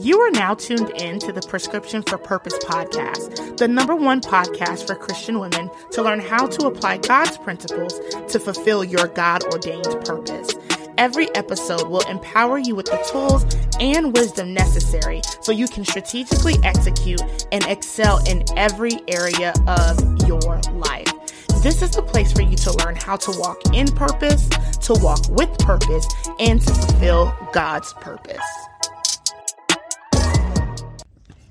You are now tuned in to the Prescription for Purpose podcast, the number one podcast for Christian women to learn how to apply God's principles to fulfill your God ordained purpose. Every episode will empower you with the tools and wisdom necessary so you can strategically execute and excel in every area of your life. This is the place for you to learn how to walk in purpose, to walk with purpose, and to fulfill God's purpose.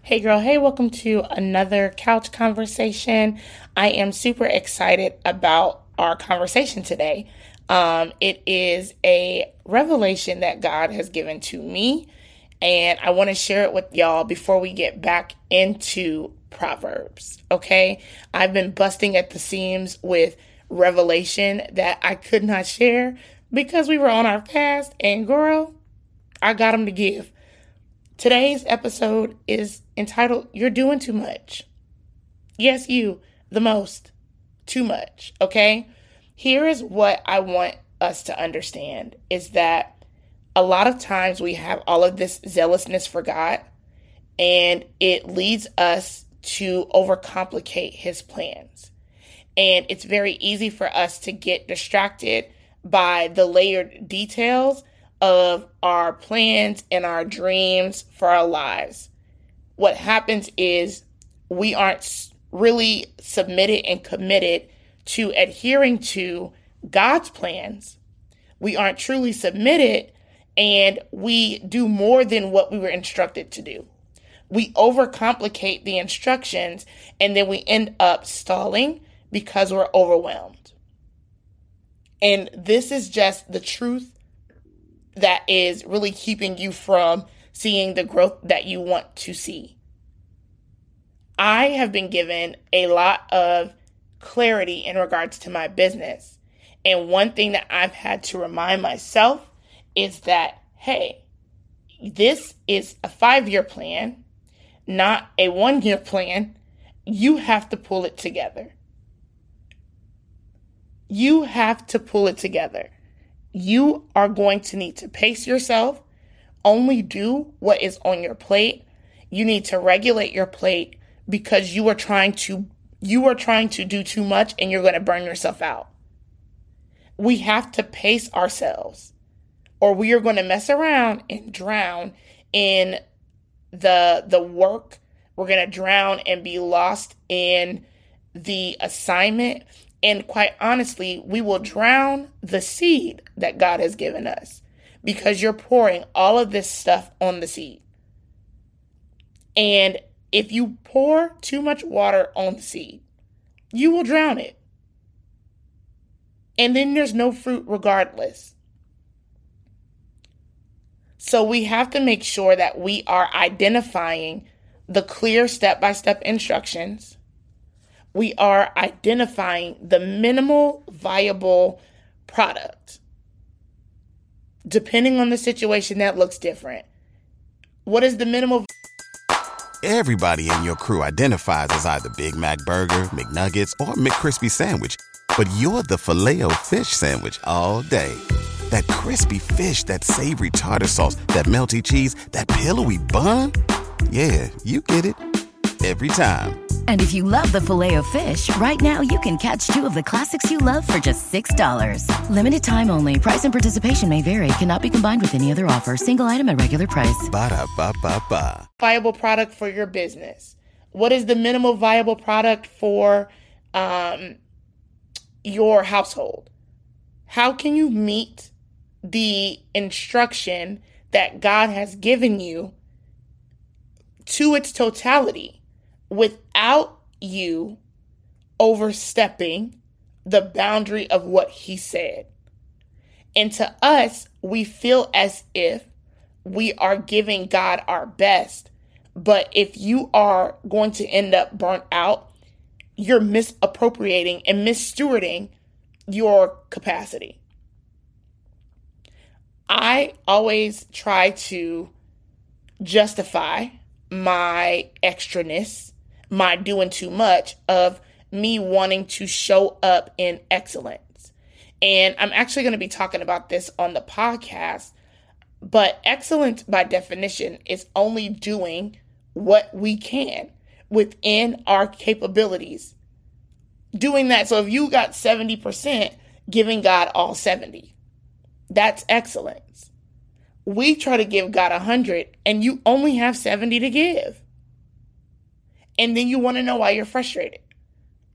Hey girl, hey, welcome to another couch conversation. I am super excited about our conversation today. Um, it is a revelation that God has given to me, and I want to share it with y'all before we get back into Proverbs. Okay, I've been busting at the seams with revelation that I could not share because we were on our fast, and girl, I got them to give. Today's episode is entitled You're Doing Too Much. Yes, you, the most, too much, okay? Here is what I want us to understand is that a lot of times we have all of this zealousness for God and it leads us to overcomplicate his plans. And it's very easy for us to get distracted by the layered details of our plans and our dreams for our lives. What happens is we aren't really submitted and committed to adhering to God's plans, we aren't truly submitted and we do more than what we were instructed to do. We overcomplicate the instructions and then we end up stalling because we're overwhelmed. And this is just the truth that is really keeping you from seeing the growth that you want to see. I have been given a lot of clarity in regards to my business. And one thing that I've had to remind myself is that, hey, this is a five year plan, not a one year plan. You have to pull it together. You have to pull it together. You are going to need to pace yourself, only do what is on your plate. You need to regulate your plate because you are trying to you are trying to do too much and you're going to burn yourself out. We have to pace ourselves or we are going to mess around and drown in the the work. We're going to drown and be lost in the assignment and quite honestly, we will drown the seed that God has given us because you're pouring all of this stuff on the seed. And if you pour too much water on the seed, you will drown it. And then there's no fruit regardless. So we have to make sure that we are identifying the clear step by step instructions. We are identifying the minimal viable product. Depending on the situation, that looks different. What is the minimal? Everybody in your crew identifies as either Big Mac Burger, McNuggets, or McCrispy Sandwich. But you're the filet fish Sandwich all day. That crispy fish, that savory tartar sauce, that melty cheese, that pillowy bun. Yeah, you get it. Every time. And if you love the Filet-O-Fish, right now you can catch two of the classics you love for just $6. Limited time only. Price and participation may vary. Cannot be combined with any other offer. Single item at regular price. Ba da ba ba ba. Viable product for your business. What is the minimal viable product for um, your household? How can you meet the instruction that God has given you to its totality? Without you overstepping the boundary of what he said. And to us, we feel as if we are giving God our best But if you are going to end up burnt out, you're misappropriating and misstewarding your capacity. I always try to justify my extraness, my doing too much of me wanting to show up in excellence. And I'm actually going to be talking about this on the podcast. But excellence, by definition, is only doing what we can within our capabilities. Doing that. So if you got 70%, giving God all 70. That's excellence. We try to give God 100 and you only have 70 to give. And then you want to know why you're frustrated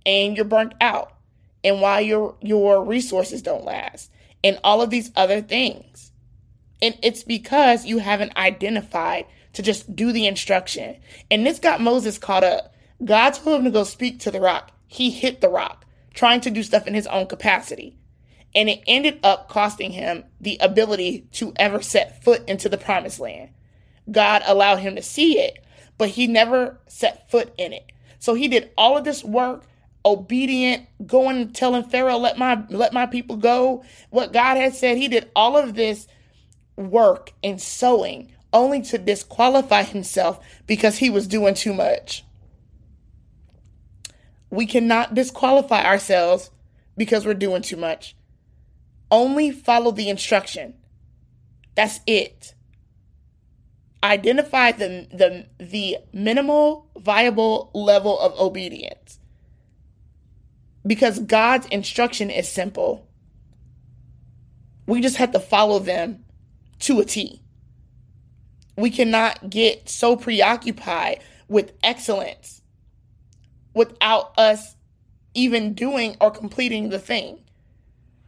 and you're burnt out and why your your resources don't last and all of these other things. And it's because you haven't identified to just do the instruction. And this got Moses caught up. God told him to go speak to the rock. He hit the rock, trying to do stuff in his own capacity. And it ended up costing him the ability to ever set foot into the promised land. God allowed him to see it, but he never set foot in it. So he did all of this work obedient, going telling Pharaoh, let my let my people go. What God had said, he did all of this work and sowing only to disqualify himself because he was doing too much. We cannot disqualify ourselves because we're doing too much. Only follow the instruction. That's it. Identify the, the, the minimal viable level of obedience because God's instruction is simple. We just have to follow them to a T. We cannot get so preoccupied with excellence without us even doing or completing the thing.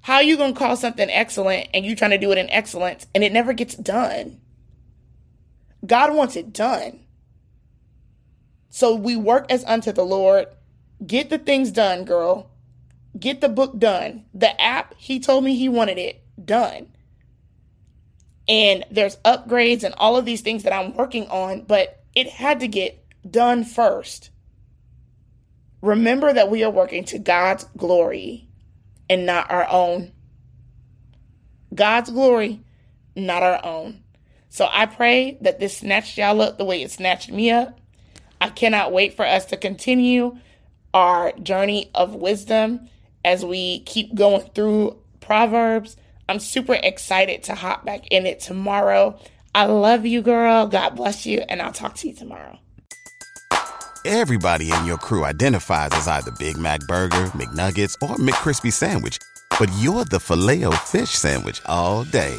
How are you going to call something excellent and you trying to do it in excellence and it never gets done? God wants it done. So we work as unto the Lord Get the things done, girl. Get the book done. The app, he told me he wanted it done. And there's upgrades and all of these things that I'm working on, but it had to get done first. Remember that we are working to God's glory and not our own. God's glory, not our own. So I pray that this snatched y'all up the way it snatched me up. I cannot wait for us to continue our journey of wisdom as we keep going through Proverbs. I'm super excited to hop back in it tomorrow. I love you, girl. God bless you, and I'll talk to you tomorrow. Everybody in your crew identifies as either Big Mac Burger, McNuggets, or McCrispy Sandwich, but you're the Filet-O-Fish Sandwich all day.